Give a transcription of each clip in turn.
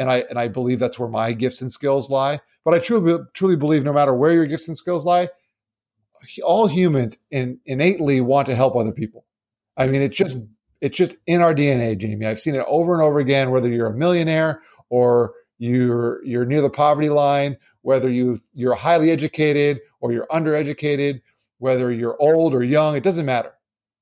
and I and I believe that's where my gifts and skills lie. But I truly truly believe no matter where your gifts and skills lie, all humans in, innately want to help other people. I mean, it's just it's just in our DNA, Jamie. I've seen it over and over again. Whether you're a millionaire or you're you're near the poverty line, whether you you're highly educated or you're undereducated, whether you're old or young, it doesn't matter.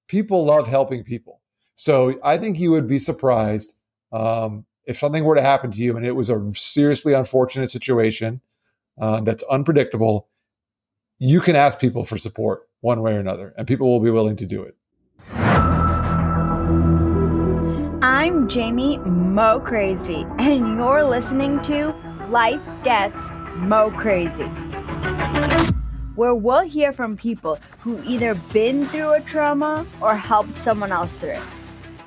People love helping people. So I think you would be surprised um, if something were to happen to you and it was a seriously unfortunate situation uh, that's unpredictable. You can ask people for support one way or another, and people will be willing to do it. I'm Jamie Mo Crazy, and you're listening to Life Gets Mo Crazy, where we'll hear from people who either been through a trauma or helped someone else through it.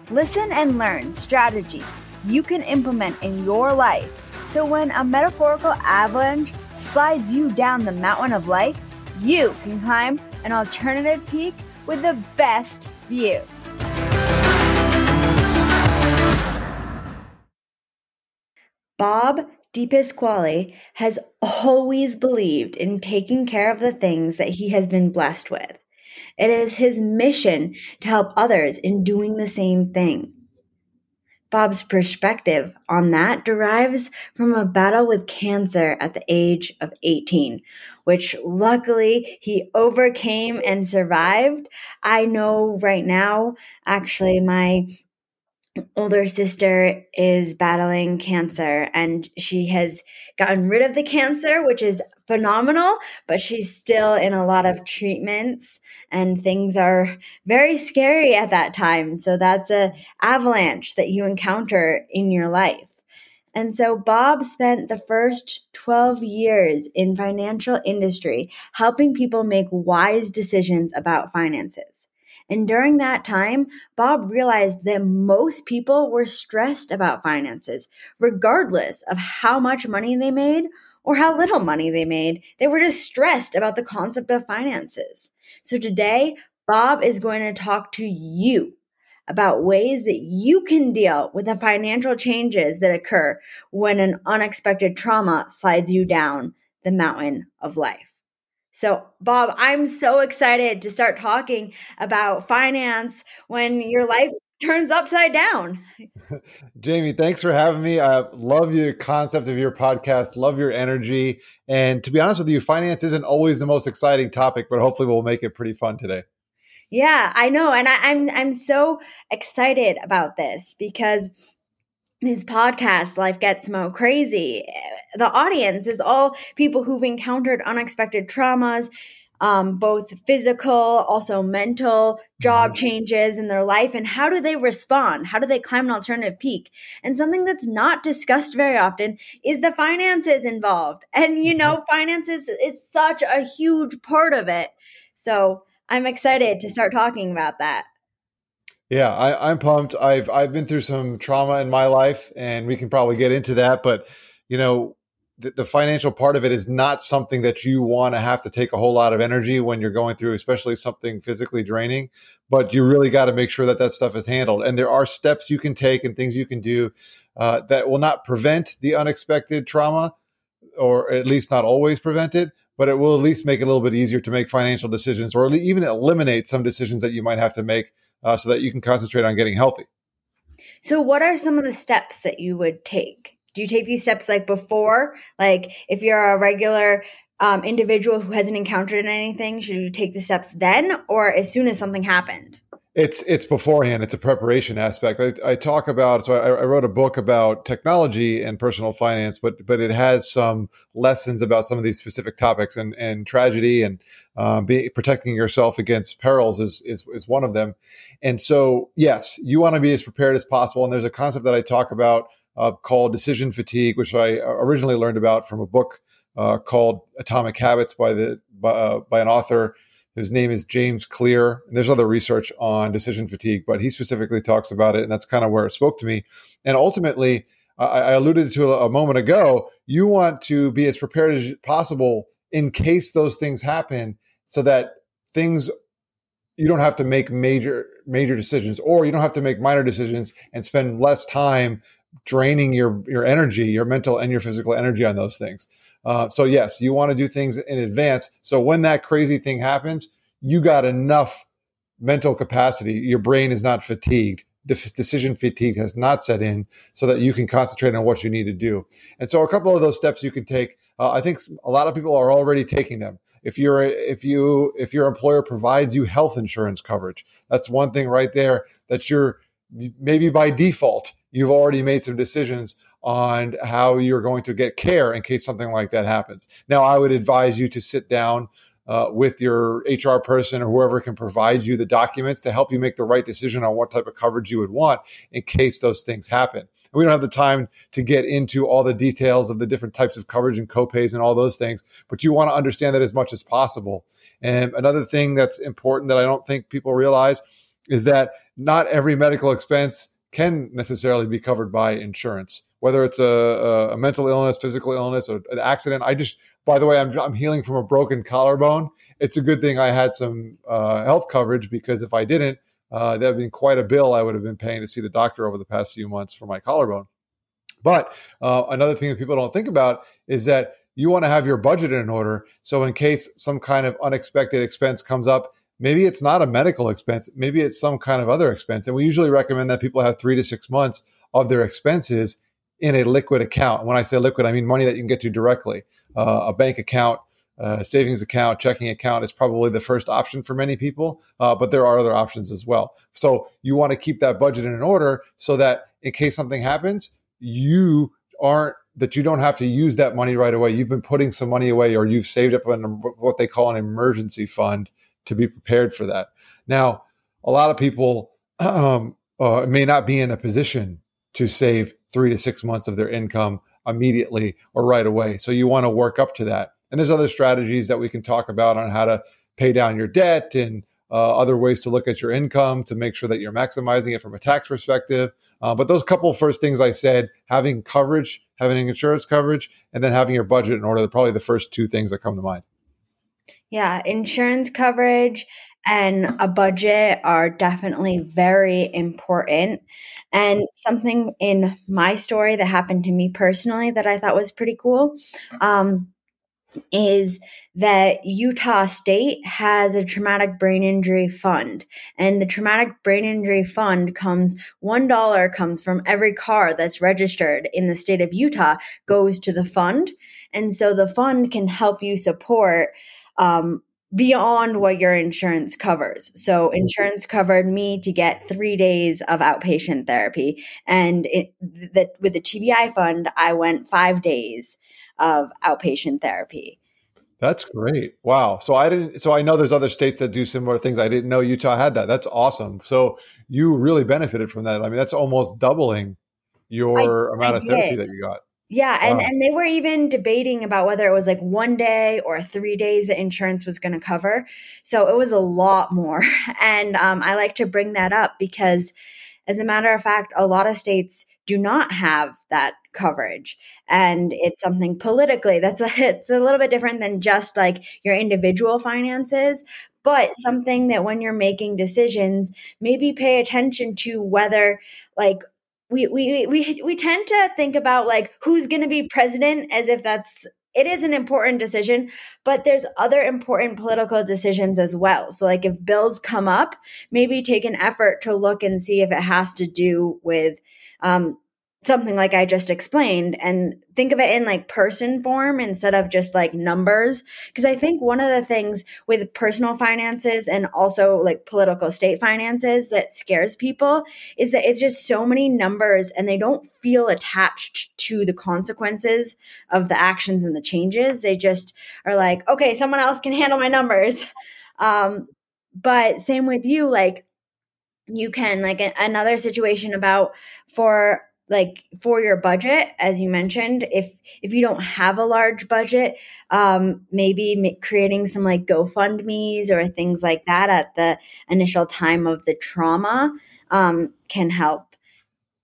Listen and learn strategies you can implement in your life so when a metaphorical avalanche slides you down the mountain of life, you can climb an alternative peak with the best view. Bob DiPasquale has always believed in taking care of the things that he has been blessed with. It is his mission to help others in doing the same thing. Bob's perspective on that derives from a battle with cancer at the age of 18, which luckily he overcame and survived. I know right now, actually, my older sister is battling cancer and she has gotten rid of the cancer, which is phenomenal, but she's still in a lot of treatments and things are very scary at that time. So that's a avalanche that you encounter in your life. And so Bob spent the first 12 years in financial industry helping people make wise decisions about finances. And during that time, Bob realized that most people were stressed about finances, regardless of how much money they made or how little money they made. They were just stressed about the concept of finances. So today, Bob is going to talk to you about ways that you can deal with the financial changes that occur when an unexpected trauma slides you down the mountain of life. So, Bob, I'm so excited to start talking about finance when your life turns upside down. Jamie, thanks for having me. I love your concept of your podcast, love your energy. And to be honest with you, finance isn't always the most exciting topic, but hopefully we'll make it pretty fun today. Yeah, I know. And I, I'm I'm so excited about this because his podcast, Life Gets Mo Crazy, eh, the audience is all people who've encountered unexpected traumas, um, both physical, also mental, job mm-hmm. changes in their life, and how do they respond? How do they climb an alternative peak? And something that's not discussed very often is the finances involved. And you know, mm-hmm. finances is such a huge part of it. So I'm excited to start talking about that. Yeah, I, am pumped. I've I've been through some trauma in my life, and we can probably get into that. But you know, the, the financial part of it is not something that you want to have to take a whole lot of energy when you're going through, especially something physically draining. But you really got to make sure that that stuff is handled. And there are steps you can take and things you can do uh, that will not prevent the unexpected trauma, or at least not always prevent it. But it will at least make it a little bit easier to make financial decisions, or even eliminate some decisions that you might have to make uh, so that you can concentrate on getting healthy. So, what are some of the steps that you would take? Do you take these steps like before? Like, if you're a regular um, individual who hasn't encountered anything, should you take the steps then or as soon as something happened? It's it's beforehand. It's a preparation aspect. I, I talk about so I, I, wrote a book about technology and personal finance, but but it has some lessons about some of these specific topics and and tragedy and um, be, protecting yourself against perils is, is is one of them. And so yes, you want to be as prepared as possible. And there's a concept that I talk about uh, called decision fatigue, which I originally learned about from a book uh, called Atomic Habits by the by, uh, by an author whose name is James Clear. And there's other research on decision fatigue, but he specifically talks about it. And that's kind of where it spoke to me. And ultimately, I, I alluded to a, a moment ago, you want to be as prepared as possible in case those things happen so that things you don't have to make major major decisions or you don't have to make minor decisions and spend less time draining your your energy, your mental and your physical energy on those things. Uh, so yes, you want to do things in advance. So when that crazy thing happens, you got enough mental capacity. Your brain is not fatigued. Decision fatigue has not set in, so that you can concentrate on what you need to do. And so, a couple of those steps you can take. Uh, I think a lot of people are already taking them. If you're if you if your employer provides you health insurance coverage, that's one thing right there that you're maybe by default you've already made some decisions on how you're going to get care in case something like that happens. Now, I would advise you to sit down uh, with your HR person or whoever can provide you the documents to help you make the right decision on what type of coverage you would want in case those things happen. And we don't have the time to get into all the details of the different types of coverage and copays and all those things, but you want to understand that as much as possible. And another thing that's important that I don't think people realize is that not every medical expense can necessarily be covered by insurance, whether it's a, a mental illness, physical illness, or an accident. I just, by the way, I'm, I'm healing from a broken collarbone. It's a good thing I had some uh, health coverage because if I didn't, uh, that would have been quite a bill I would have been paying to see the doctor over the past few months for my collarbone. But uh, another thing that people don't think about is that you want to have your budget in order. So, in case some kind of unexpected expense comes up, maybe it's not a medical expense, maybe it's some kind of other expense. And we usually recommend that people have three to six months of their expenses in a liquid account. When I say liquid, I mean money that you can get to directly. Uh, a bank account, a savings account, checking account is probably the first option for many people, uh, but there are other options as well. So you want to keep that budget in order so that in case something happens, you aren't that you don't have to use that money right away. You've been putting some money away, or you've saved up in what they call an emergency fund to be prepared for that. Now, a lot of people um, uh, may not be in a position to save three to six months of their income immediately or right away. So you want to work up to that. And there's other strategies that we can talk about on how to pay down your debt and uh, other ways to look at your income to make sure that you're maximizing it from a tax perspective. Uh, but those couple first things I said, having coverage, having insurance coverage, and then having your budget in order, probably the first two things that come to mind. Yeah, insurance coverage and a budget are definitely very important. And something in my story that happened to me personally that I thought was pretty cool um, is that Utah State has a traumatic brain injury fund. And the traumatic brain injury fund comes $1 comes from every car that's registered in the state of Utah goes to the fund. And so the fund can help you support um, beyond what your insurance covers. So mm-hmm. insurance covered me to get three days of outpatient therapy, and it, with the TBI fund, I went five days of outpatient therapy. That's great. Wow. So I didn't so I know there's other states that do similar things. I didn't know Utah had that. That's awesome. So you really benefited from that. I mean, that's almost doubling your I, amount I of therapy that you got. Yeah, and wow. and they were even debating about whether it was like one day or three days that insurance was going to cover. So it was a lot more, and um, I like to bring that up because, as a matter of fact, a lot of states do not have that coverage, and it's something politically that's a it's a little bit different than just like your individual finances, but something that when you're making decisions, maybe pay attention to whether like we we we we tend to think about like who's going to be president as if that's it is an important decision, but there's other important political decisions as well. So, like if bills come up, maybe take an effort to look and see if it has to do with um, something like I just explained and think of it in like person form instead of just like numbers. Because I think one of the things with personal finances and also like political state finances that scares people is that it's just so many numbers and they don't feel attached to the consequences of the actions and the changes. They just are like, okay, someone else can handle my numbers. Um, but same with you, like, you can like another situation about for like for your budget as you mentioned if if you don't have a large budget um, maybe creating some like gofundme's or things like that at the initial time of the trauma um, can help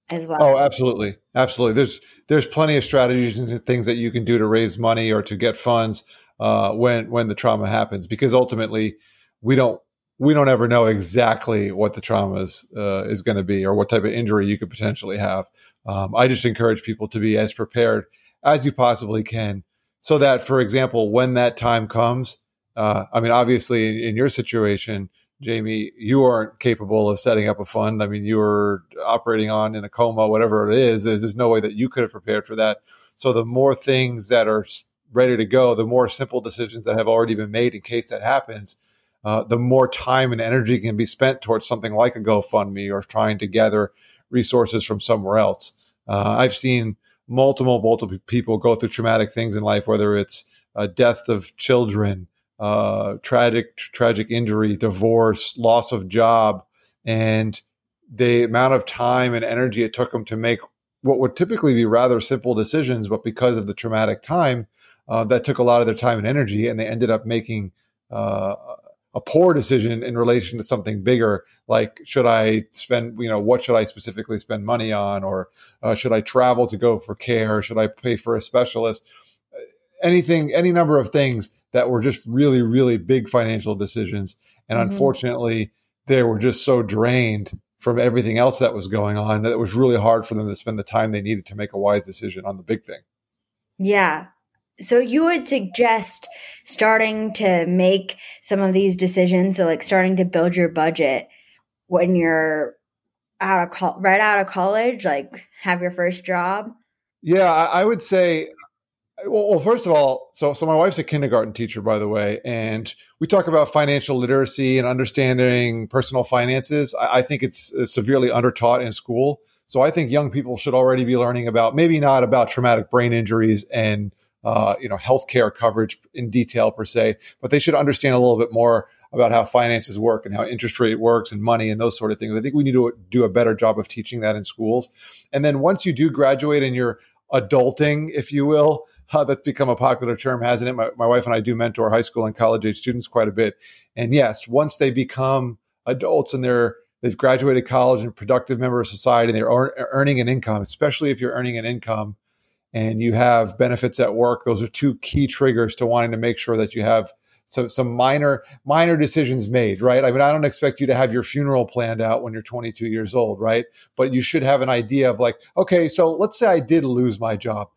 as well. Oh absolutely. Absolutely. There's there's plenty of strategies and things that you can do to raise money or to get funds uh, when when the trauma happens because ultimately we don't we don't ever know exactly what the trauma is, uh, is going to be or what type of injury you could potentially have. Um, I just encourage people to be as prepared as you possibly can so that, for example, when that time comes, uh, I mean, obviously, in, in, your situation, Jamie, you aren't capable of setting up a fund. I mean, you were operating on in a coma, whatever it is. There's, there's no way that you could have prepared for that. So, the more things that are ready to go, the more simple decisions that have already been made in case that happens, uh, the more time and energy can be spent towards something like a GoFundMe or trying to gather resources from somewhere else. Uh, I've seen multiple, multiple people go through traumatic things in life, whether it's a death of children, uh, tragic, tragic injury, divorce, loss of job, and the amount of time and energy it took them to make what would typically be rather simple decisions, but because of the traumatic time, uh, that took a lot of their time and energy, and they ended up making uh, a poor decision in relation to something bigger like should i spend you know what should i specifically spend money on or uh, should i travel to go for care should i pay for a specialist? Anything any number of things that were just really really big financial decisions. And mm-hmm. unfortunately they were just so drained from everything else that was going on that it was really hard for them to spend the time they needed to make a wise decision on the big thing. Yeah so you would suggest starting to make some of these decisions, so like starting to build your budget when you're out of co- right out of college, like have your first job. Yeah, I, I would say. Well, well, first of all, so so my wife's a kindergarten teacher, by the way, and we talk about financial literacy and understanding personal finances. I, I think it's severely undertaught in school. So I think young people should already be learning about maybe not about traumatic brain injuries and uh, you know healthcare coverage in detail per se, but they should understand a little bit more about how finances work and how interest rate works and money and those sort of things. I think we need to do a better job of teaching that in schools. And then once you do graduate and you're adulting, if you will, uh, that's become a popular term, hasn't it? My, my wife and I do mentor high school and college age students quite a bit. And yes, once they become adults and they're they've graduated college and productive member of society and they're earning an income, especially if you're earning an income and you have benefits at work, those are two key triggers to wanting to make sure that you have some some minor minor decisions made, right? I mean, I don't expect you to have your funeral planned out when you're 22 years old, right? But you should have an idea of like, okay, so let's say I did lose my job.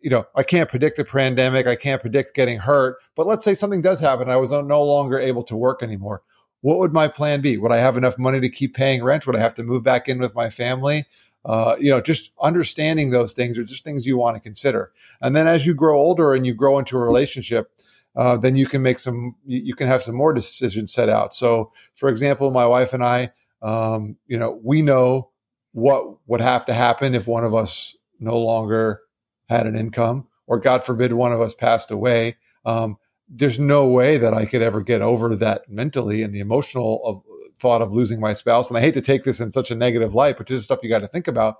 You know, I can't predict a pandemic, I can't predict getting hurt, but let's say something does happen, I was no longer able to work anymore. What would my plan be? Would I have enough money to keep paying rent? Would I have to move back in with my family? Uh, you know, just understanding those things are just things you want to consider. And then as you grow older and you grow into a relationship, uh, then you can make some, you can have some more decisions set out. So, for example, my wife and I, um, you know, we know what would have to happen if one of us no longer had an income, or God forbid, one of us passed away. Um, there's no way that I could ever get over that mentally and the emotional of thought of losing my spouse. And I hate to take this in such a negative light, but this is stuff you got to think about.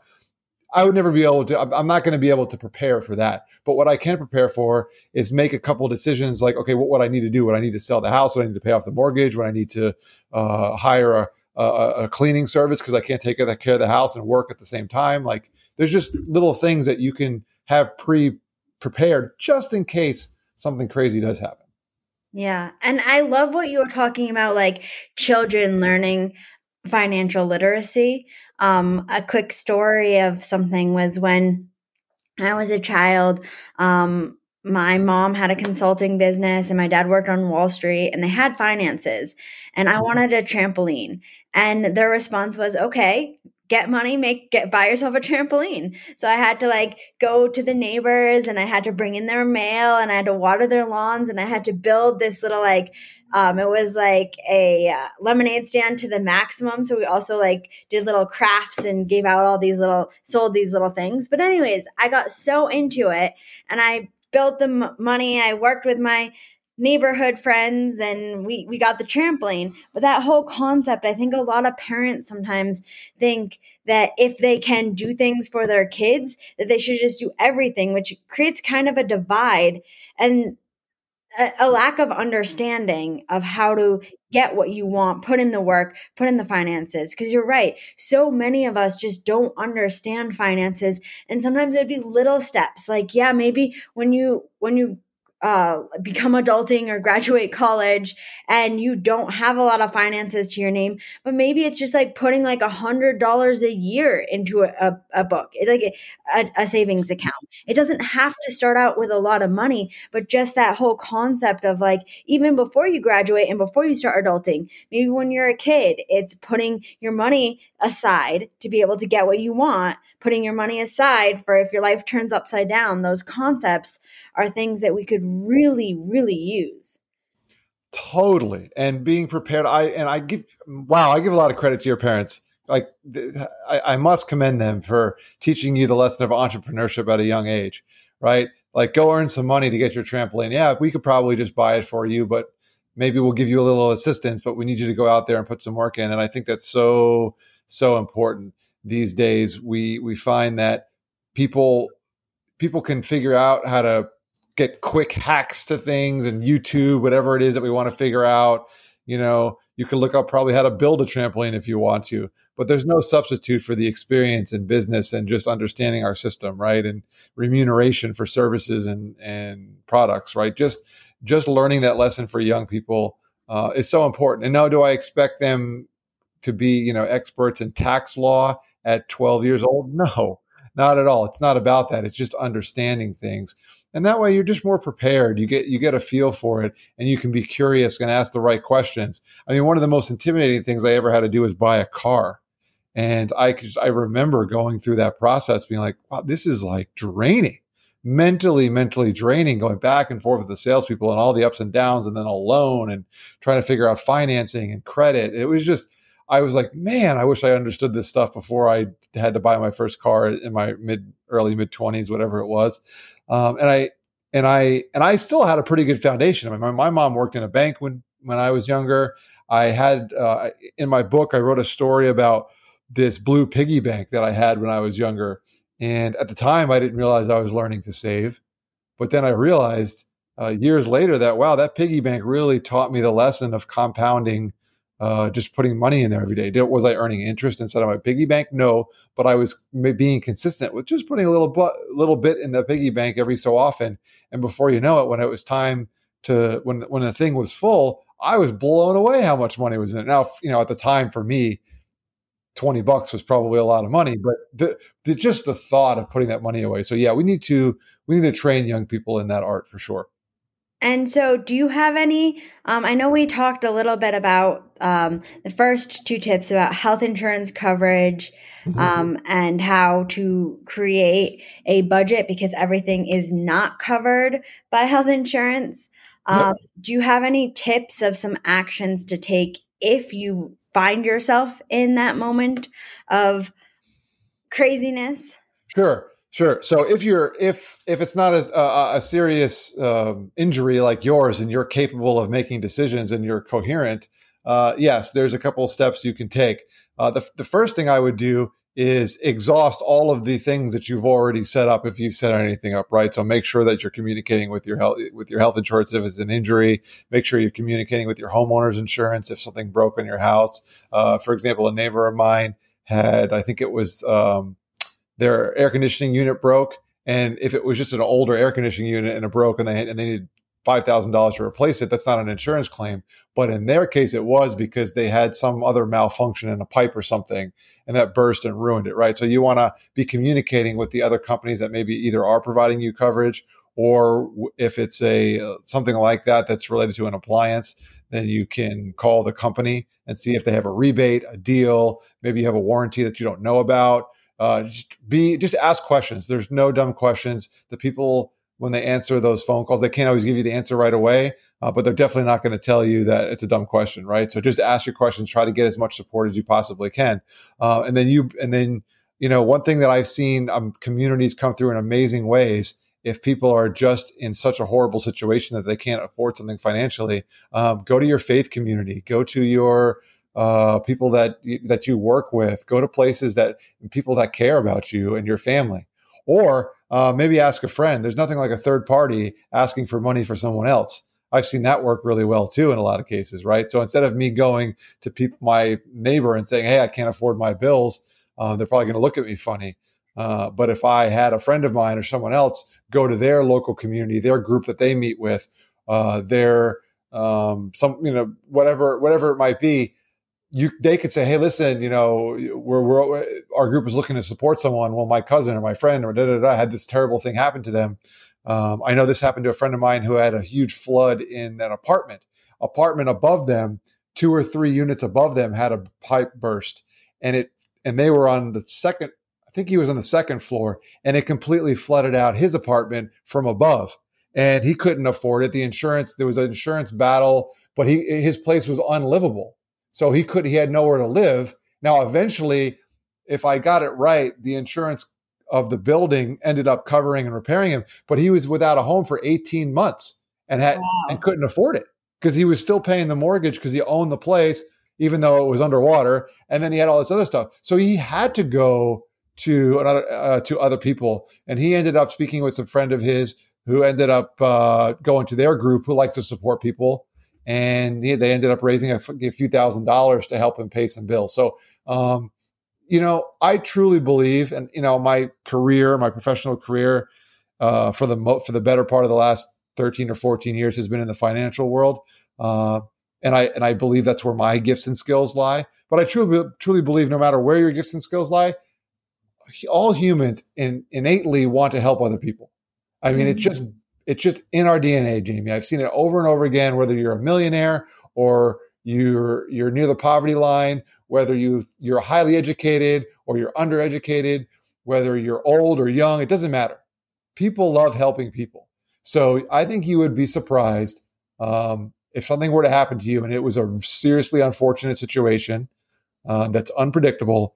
I would never be able to, I'm not going to be able to prepare for that. But what I can prepare for is make a couple decisions like, okay, what would I need to do? what I need to sell the house? Would I need to pay off the mortgage? Would I need to uh, hire a, a, a, cleaning service because I can't take care of the house and work at the same time? Like, there's just little things that you can have pre prepared just in case something crazy does happen. Yeah. And I love what you were talking about, like children learning financial literacy. Um, a quick story of something was when I was a child, um, my mom had a consulting business and my dad worked on Wall Street and they had finances and I mm-hmm. wanted a trampoline. And their response was, okay, get money, make get buy yourself a trampoline. So I had to like go to the neighbors and I had to bring in their mail and I had to water their lawns and I had to build this little like um it was like a uh, lemonade stand to the maximum. So we also like did little crafts and gave out all these little sold these little things. But anyways, I got so into it and I built the m- money. I worked with my neighborhood friends and we we got the trampoline. But that whole concept i think a lot of parents sometimes think that if they can do things for their kids that they should just do everything which creates kind of a divide and a, a lack of understanding of how to get what you want put in the work put in the finances. Because you're right so many of us just don't understand finances and sometimes it'd be little steps like yeah maybe when you when you uh, become adulting or graduate college and you don't have a lot of finances to your name, but maybe it's just like putting like a hundred dollars a year into a, a, a book, like a, a, savings account. It doesn't have to start out with a lot of money, but just that whole concept of like, even before you graduate and before you start adulting, maybe when you're a kid, it's putting your money aside to be able to get what you want, putting your money aside for if your life turns upside down. Those concepts are things that we could really, really use. Totally. And being prepared. I, and I give, wow, I give a lot of credit to your parents. Like, I, I must commend them for teaching you the lesson of entrepreneurship at a young age, right? Like, go earn some money to get your trampoline. Yeah, we could probably just buy it for you, but maybe we'll give you a little assistance, but we need you to go out there and put some work in. And I think that's so, so important these days. We, we find that people, people can figure out how to get quick hacks to things and YouTube, whatever it is that we want to figure out. You know, you can look up probably how to build a trampoline if you want to, but there's no substitute for the experience in business and just understanding our system, right? And remuneration for services and and products, right? Just just learning that lesson for young people uh, is so important. And now, do I expect them to be, you know, experts in tax law at 12 years old? No, not at all. It's not about that. It's just understanding things and that way you're just more prepared. You get you get a feel for it and you can be curious and ask the right questions. I mean one of the most intimidating things i ever had to do was buy a car. And i i remember going through that process being like wow this is like draining mentally mentally draining going back and forth with the salespeople and all the ups and downs and then a loan and trying to figure out financing and credit. It was just I was like, man, I wish I understood this stuff before I had to buy my first car in my mid early mid twenties, whatever it was. Um, and I and I and I still had a pretty good foundation. I mean, my, my mom worked in a bank when when I was younger. I had uh, in my book, I wrote a story about this blue piggy bank that I had when I was younger. And at the time, I didn't realize I was learning to save. But then I realized uh, years later that, wow, that piggy bank really taught me the lesson of compounding uh, just putting money in there every day. Did, was I earning interest instead of my piggy bank? No, but I was being consistent with just putting a little bu- little bit in the piggy bank every so often. And before you know it, when it was time to when when the thing was full, I was blown away how much money was in it. Now, you know, at the time for me, twenty bucks was probably a lot of money, but the, the just the thought of putting that money away. So yeah, we need to we need to train young people in that art for sure. And so, do you have any? Um, I know we talked a little bit about um, the first two tips about health insurance coverage mm-hmm. um, and how to create a budget because everything is not covered by health insurance. Yep. Um, do you have any tips of some actions to take if you find yourself in that moment of craziness? Sure. Sure. So if you're if if it's not a, a, a serious um, injury like yours, and you're capable of making decisions and you're coherent, uh, yes, there's a couple of steps you can take. Uh, the the first thing I would do is exhaust all of the things that you've already set up if you've set anything up right so make sure that you're communicating with your health with your health insurance if it's an injury make sure you're communicating with your homeowner's insurance if something broke in your house uh, for example a neighbor of mine had i think it was um, their air conditioning unit broke, and if it was just an older air conditioning unit and it broke and they and they needed five thousand dollars to replace it, that's not an insurance claim. But in their case, it was because they had some other malfunction in a pipe or something, and that burst and ruined it. Right. So you want to be communicating with the other companies that maybe either are providing you coverage, or if it's a something like that that's related to an appliance, then you can call the company and see if they have a rebate, a deal. Maybe you have a warranty that you don't know about uh, just be just ask questions. There's no dumb questions. The people when they answer those phone calls, they can't always give you the answer right away, uh, but they're definitely not going to tell you that it's a dumb question, right? So just ask your questions. Try to get as much support as you possibly can, uh, and then you and then you know one thing that I've seen um, communities come through in amazing ways. If people are just in such a horrible situation that they can't afford something financially, um, go to your faith community. Go to your uh, people that that you work with. Go to places that people that care about you and your family, or uh, maybe ask a friend. There's nothing like a third party asking for money for someone else. I've seen that work really well too in a lot of cases, right? So instead of me going to my neighbor and saying, "Hey, I can't afford my bills," uh, they're probably going to look at me funny. Uh, but if I had a friend of mine or someone else go to their local community, their group that they meet with, uh, their um, some you know whatever whatever it might be. You they could say, hey, listen, you know, we're, we're our group is looking to support someone. Well, my cousin or my friend or da da da had this terrible thing happen to them. Um, I know this happened to a friend of mine who had a huge flood in an apartment. Apartment above them, two or three units above them, had a pipe burst, and it and they were on the second I think he was on the second floor, and it completely flooded out his apartment from above. And he couldn't afford it. The insurance, there was an insurance battle, but he his place was unlivable. So he could he had nowhere to live. Now, eventually, if I got it right, the insurance of the building ended up covering and repairing him, but he was without a home for 18 months and had wow. and couldn't afford it because he was still paying the mortgage because he owned the place even though it was underwater and then he had all this other stuff. So he had to go to another uh, to other people, and he ended up speaking with some friend of his who ended up uh, going to their group who likes to support people, and he, they ended up raising a, a, few thousand dollars to help him pay some bills. So, um, you know, I truly believe, and you know, my career, my professional career, uh, for the mo- for the better part of the last thirteen or fourteen years has been in the financial world, uh, and I and I believe that's where my gifts and skills lie. But I truly truly believe, no matter where your gifts and skills lie, all humans in, innately want to help other people. I mean, mm-hmm. it's just it's just in our DNA, Jamie. I've seen it over and over again. Whether you're a millionaire or you're you're near the poverty line, whether you you're highly educated or you're undereducated, whether you're old or young, it doesn't matter. People love helping people. So I think you would be surprised um, if something were to happen to you and it was a seriously unfortunate situation uh, that's unpredictable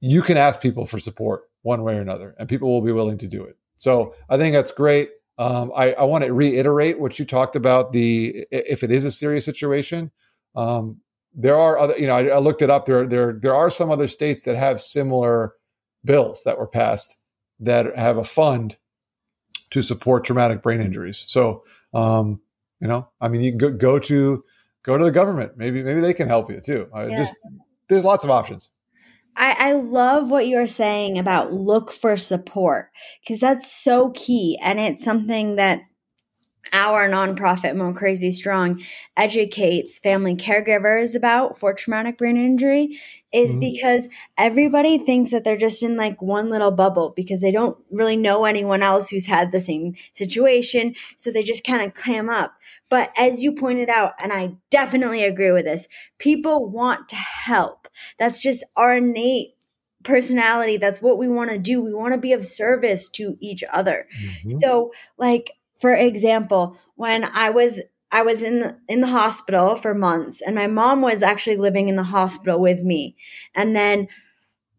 you can ask people for support one way or another, and people will be willing to do it. So I think that's great. Um, I, I want to reiterate what you talked about. The if it is a serious situation, um, there are other. You know, I, I, looked it up. There, there, there are some other states that have similar bills that were passed that have a fund to support traumatic brain injuries. So, um, you know, I mean, you go, go to go to the government. Maybe, maybe they can help you too. Uh, yeah. Just there's lots of options. I, I love what you're saying about look for support because that's so key. And it's something that our nonprofit Mo Crazy Strong educates family caregivers about for traumatic brain injury is mm-hmm. because everybody thinks that they're just in like one little bubble because they don't really know anyone else who's had the same situation. So they just kind of clam up. But as you pointed out, and I definitely agree with this, people want to help. That's just our innate personality. That's what we want to do. We want to be of service to each other. Mm-hmm. So, like, for example, when I was I was in the, in the hospital for months and my mom was actually living in the hospital with me. And then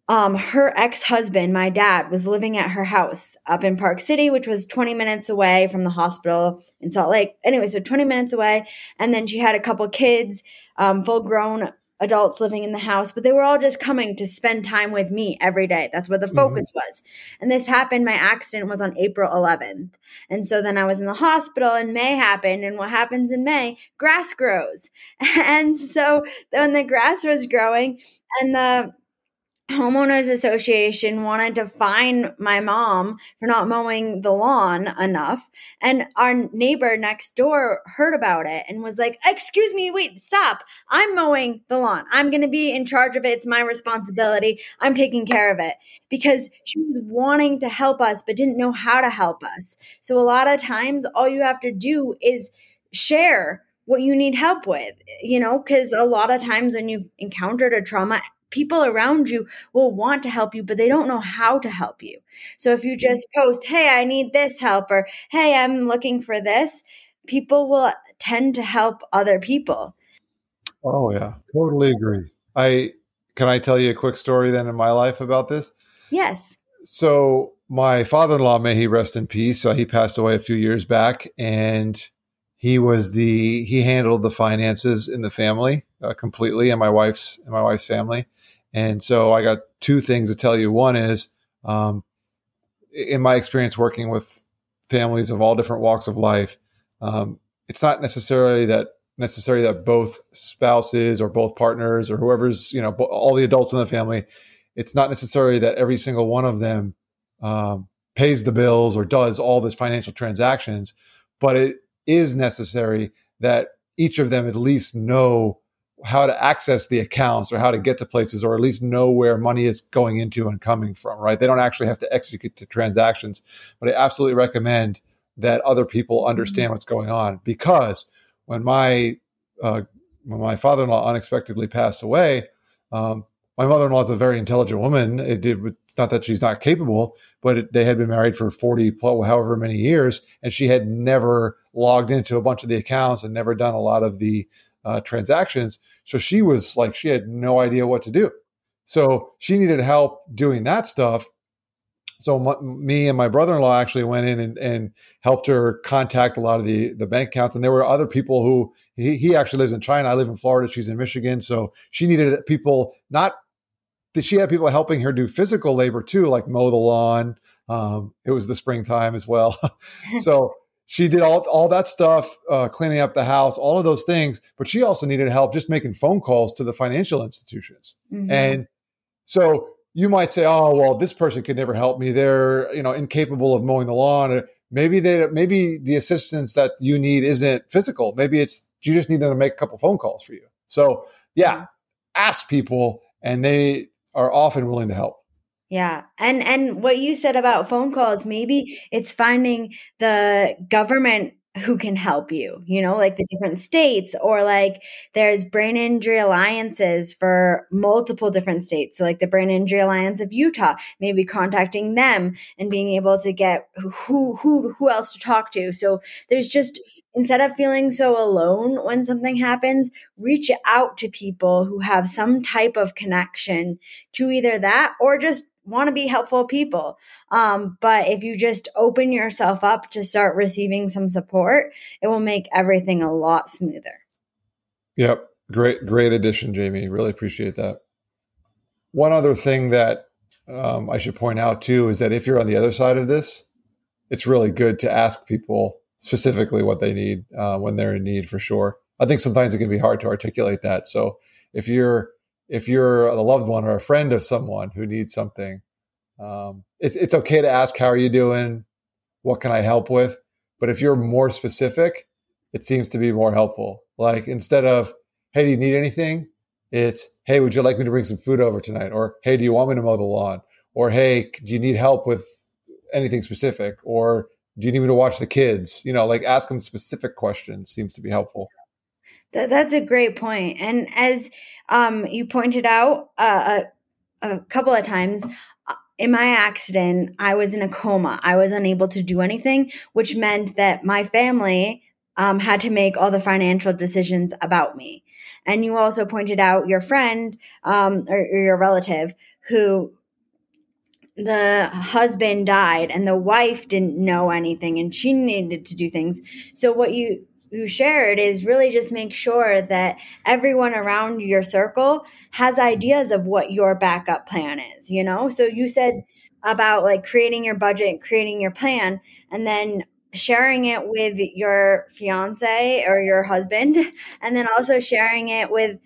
um, her ex-husband, my dad, was living at her house up in Park City, which was 20 minutes away from the hospital in Salt Lake. Anyway, so 20 minutes away. And then she had a couple kids, um, full grown adults living in the house, but they were all just coming to spend time with me every day. That's where the mm-hmm. focus mm-hmm. was. And this happened, my accident was on April 11th. And so then I was in the hospital and May happened. And what happens in May? Grass grows. And so when the grass was growing and the homeowners association wanted to fine my mom for not mowing the lawn enough. And our neighbor next door heard about it and was like excuse me wait stop. I'm mowing the lawn. I'm going to be in charge of it. It's my responsibility. I'm taking care of it. Because she was wanting to help us but didn't know how to help us. So a lot of times all you have to do is share what you need help with you know because a lot of times when you've encountered a trauma people around you will want to help you, but they don't know how to help you. So if you just post, Hey, I need this help, or Hey, I'm looking for this, people will tend to help other people. Oh, yeah, totally agree. I can I tell you a quick story then in my life about this? Yes. So my father-in-law, may he rest in peace, uh, he passed away a few years back, and he was the he handled the finances in the family uh, completely, and my wife's and my wife's family. And so I got two things to tell you. One is, um, in my experience working with families of all different walks of life, um, it's not necessarily that necessary that both spouses or both partners or whoever's you know all the adults in the family, it's not necessary that every single one of them um, pays the bills or does all this financial transactions, but it is necessary that each of them at least know how to access the accounts or how to get to places or at least know where money is going into and coming from, right? They don't actually have to execute the transactions, but I absolutely recommend that other people understand mm-hmm. what's going on because when my uh, when my father-in-law unexpectedly passed away, um, my mother-in-law is a very intelligent woman. It, it, it's not that she's not capable, but it, they had been married for 40, however many years, and she had never logged into a bunch of the accounts and never done a lot of the uh, transactions. So she was like, she had no idea what to do. So she needed help doing that stuff. So me and my brother-in-law actually went in and, and, helped her contact a lot of the, the bank accounts. And there were other people who he, he actually lives in China. I live in Florida. She's in Michigan. So she needed people not that she had people helping her do physical labor too, like mow the lawn. Um, it was the springtime as well. so she did all, all that stuff, uh, cleaning up the house, all of those things. But she also needed help just making phone calls to the financial institutions. Mm-hmm. And so you might say, "Oh, well, this person could never help me. They're you know incapable of mowing the lawn." Maybe they maybe the assistance that you need isn't physical. Maybe it's you just need them to make a couple phone calls for you. So yeah, mm-hmm. ask people, and they are often willing to help. Yeah. And and what you said about phone calls, maybe it's finding the government who can help you, you know, like the different states, or like there's brain injury alliances for multiple different states. So, like the Brain Injury Alliance of Utah, maybe contacting them and being able to get who who who else to talk to. So, there's just instead of feeling so alone when something happens, reach out to people who have some type of connection to either that or just want to be helpful people. Um, but if you just open yourself up to start receiving some support, it will make everything a lot smoother. Yep. Great, great addition, Jamie. Really appreciate that. One other thing that um, I should point out too is that if you're on the other side of this, it's really good to ask people specifically what they need uh, when they're in need for sure. I think sometimes it can be hard to articulate that. So if you're if you're a loved one or a friend of someone who needs something, um, it's it's okay to ask, "How are you doing? What can I help with?" But if you're more specific, it seems to be more helpful. Like instead of, "Hey, do you need anything?" It's, "Hey, would you like me to bring some food over tonight?" Or, "Hey, do you want me to mow the lawn?" Or, "Hey, do you need help with anything specific?" Or, "Do you need me to watch the kids?" You know, like ask them specific questions seems to be helpful. That, that's a great point. And as um, you pointed out uh, a, a couple of times, uh, in my accident, I was in a coma. I was unable to do anything, which meant that my family um, had to make all the financial decisions about me. And you also pointed out your friend um, or, or your relative who the husband died and the wife didn't know anything and she needed to do things. So what you who shared is really just make sure that everyone around your circle has ideas of what your backup plan is, you know? So you said about like creating your budget, creating your plan, and then sharing it with your fiance or your husband, and then also sharing it with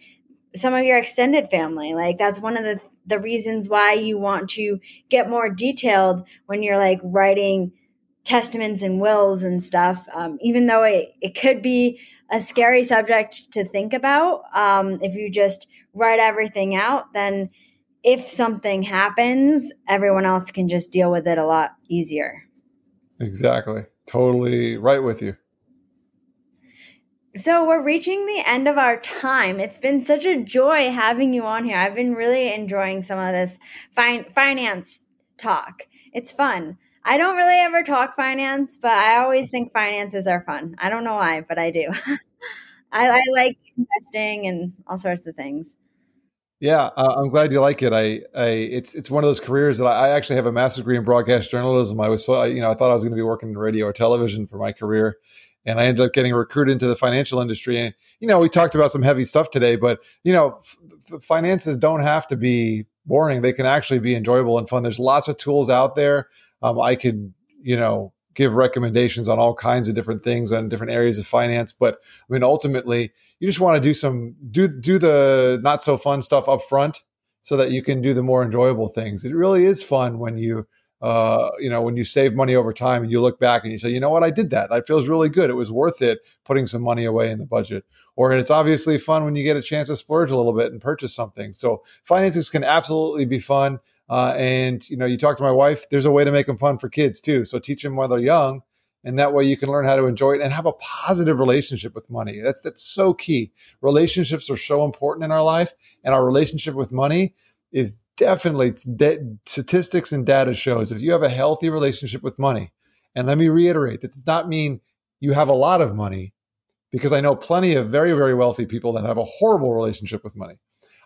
some of your extended family. Like that's one of the the reasons why you want to get more detailed when you're like writing testaments and wills and stuff, um, even though it, it could be a scary subject to think about, um, if you just write everything out, then if something happens, everyone else can just deal with it a lot easier. Exactly. Totally right with you. So we're reaching the end of our time. It's been such a joy having you on here. I've been really enjoying some of this fin- finance talk. It's fun. I don't really ever talk finance, but I always think finances are fun. I don't know why, but I do. I, I, like investing and all sorts of things. Yeah, uh, I'm glad you like it. I, I, it's it's one of those careers that I, I actually have a master's degree in broadcast journalism. I was, you know, I thought I was going to be working in radio or television for my career, and I ended up getting recruited into the financial industry. And you know, we talked about some heavy stuff today, but you know, f- finances don't have to be boring. They can actually be enjoyable and fun. There's lots of tools out there um, I could, you know, give recommendations on all kinds of different things on different areas of finance. But I mean, ultimately, you just want to do some do do the not so fun stuff up front so that you can do the more enjoyable things. It really is fun when you uh, you know, when you save money over time and you look back and you say, you know what, I did that. That feels really good. It was worth it putting some money away in the budget. Or it's obviously fun when you get a chance to splurge a little bit and purchase something. So finances can absolutely be fun. Uh, and you know, you talk to my wife. There's a way to make them fun for kids too. So teach them while they're young, and that way you can learn how to enjoy it and have a positive relationship with money. That's that's so key. Relationships are so important in our life, and our relationship with money is definitely statistics and data shows if you have a healthy relationship with money. And let me reiterate, that does not mean you have a lot of money, because I know plenty of very very wealthy people that have a horrible relationship with money.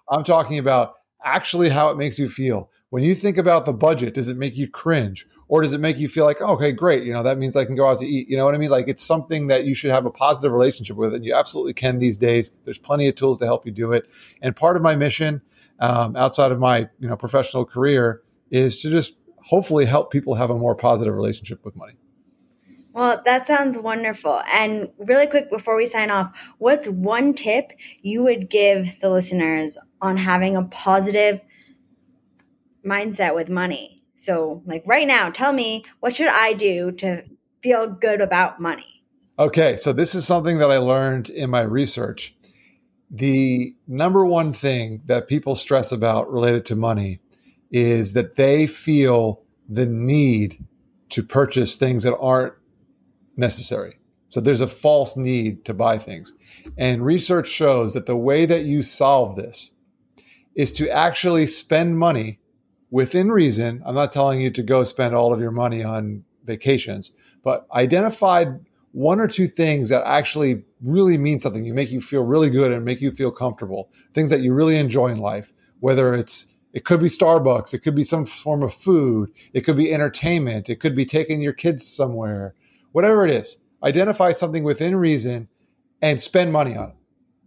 I'm talking about actually how it makes you feel when you think about the budget, does it make you cringe? Or does it make you feel like, oh, okay, great, you know, that means I can go out to eat. You know what I mean? Like it's something that you should have a positive relationship with, and you absolutely can these days. There's plenty of tools to help you do it. And part of my mission, um, outside of my you know professional career, is to just hopefully help people have a more positive relationship with money. Well, that sounds wonderful. And really quick before we sign off, what's one tip you would give the listeners on having a positive mindset with money. So, like right now, tell me what should I do to feel good about money? Okay, so this is something that I learned in my research. The number one thing that people stress about related to money is that they feel the need to purchase things that aren't necessary. So there's a false need to buy things. And research shows that the way that you solve this is to actually spend money within reason. I'm not telling you to go spend all of your money on vacations, but identify one or two things that actually really mean something. You make you feel really good and make you feel comfortable. Things that you really enjoy in life, whether it's it could be Starbucks, it could be some form of food, it could be entertainment, it could be taking your kids somewhere, whatever it is. Identify something within reason and spend money on it.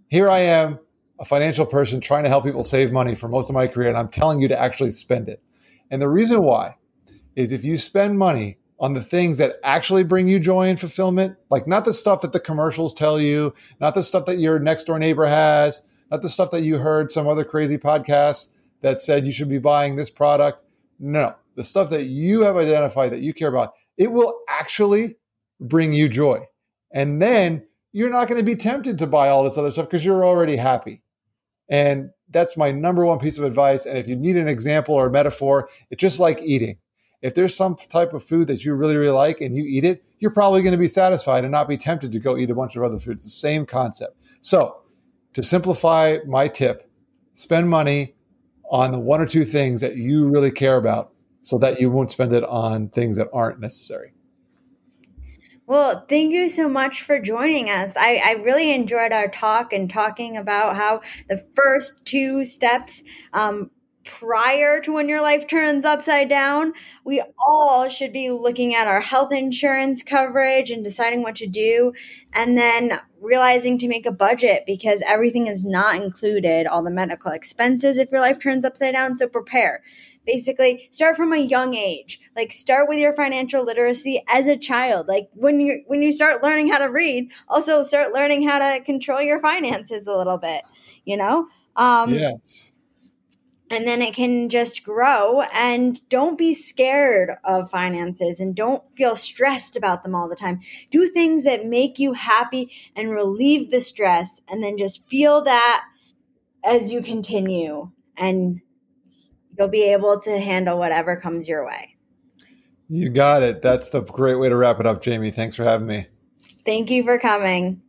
Here I am a financial person trying to help people save money for most of my career, and I'm telling you to actually spend it. And the reason why is if you spend money on the things that actually bring you joy and fulfillment, like not the stuff that the commercials tell you, not the stuff that your next door neighbor has, not the stuff that you heard some other crazy podcast that said you should be buying this product. No, the stuff that you have identified that you care about, it will actually bring you joy. And then you're not going to be tempted to buy all this other stuff because you're already happy. And that's my number one piece of advice. And if you need an example or a metaphor, it's just like eating. If there's some type of food that you really, really like and you eat it, you're probably going to be satisfied and not be tempted to go eat a bunch of other food. The same concept. So, to simplify my tip, spend money on the one or two things that you really care about so that you won't spend it on things that aren't necessary. Well, thank you so much for joining us. I, I really enjoyed our talk and talking about how the first two steps um, prior to when your life turns upside down, we all should be looking at our health insurance coverage and deciding what to do, and then realizing to make a budget because everything is not included, all the medical expenses if your life turns upside down. So prepare basically start from a young age. Like start with your financial literacy as a child. Like when you when you start learning how to read also start learning how to control your finances a little bit you know? Um yes. and then it can just grow and don't be scared of finances and don't feel stressed about them all the time. Do things that make you happy and relieve the stress and then just feel that as you continue and you'll be able to handle whatever comes your way. You got it. That's the great way to wrap it up, Jamie. Thanks for having me. Thank you for coming.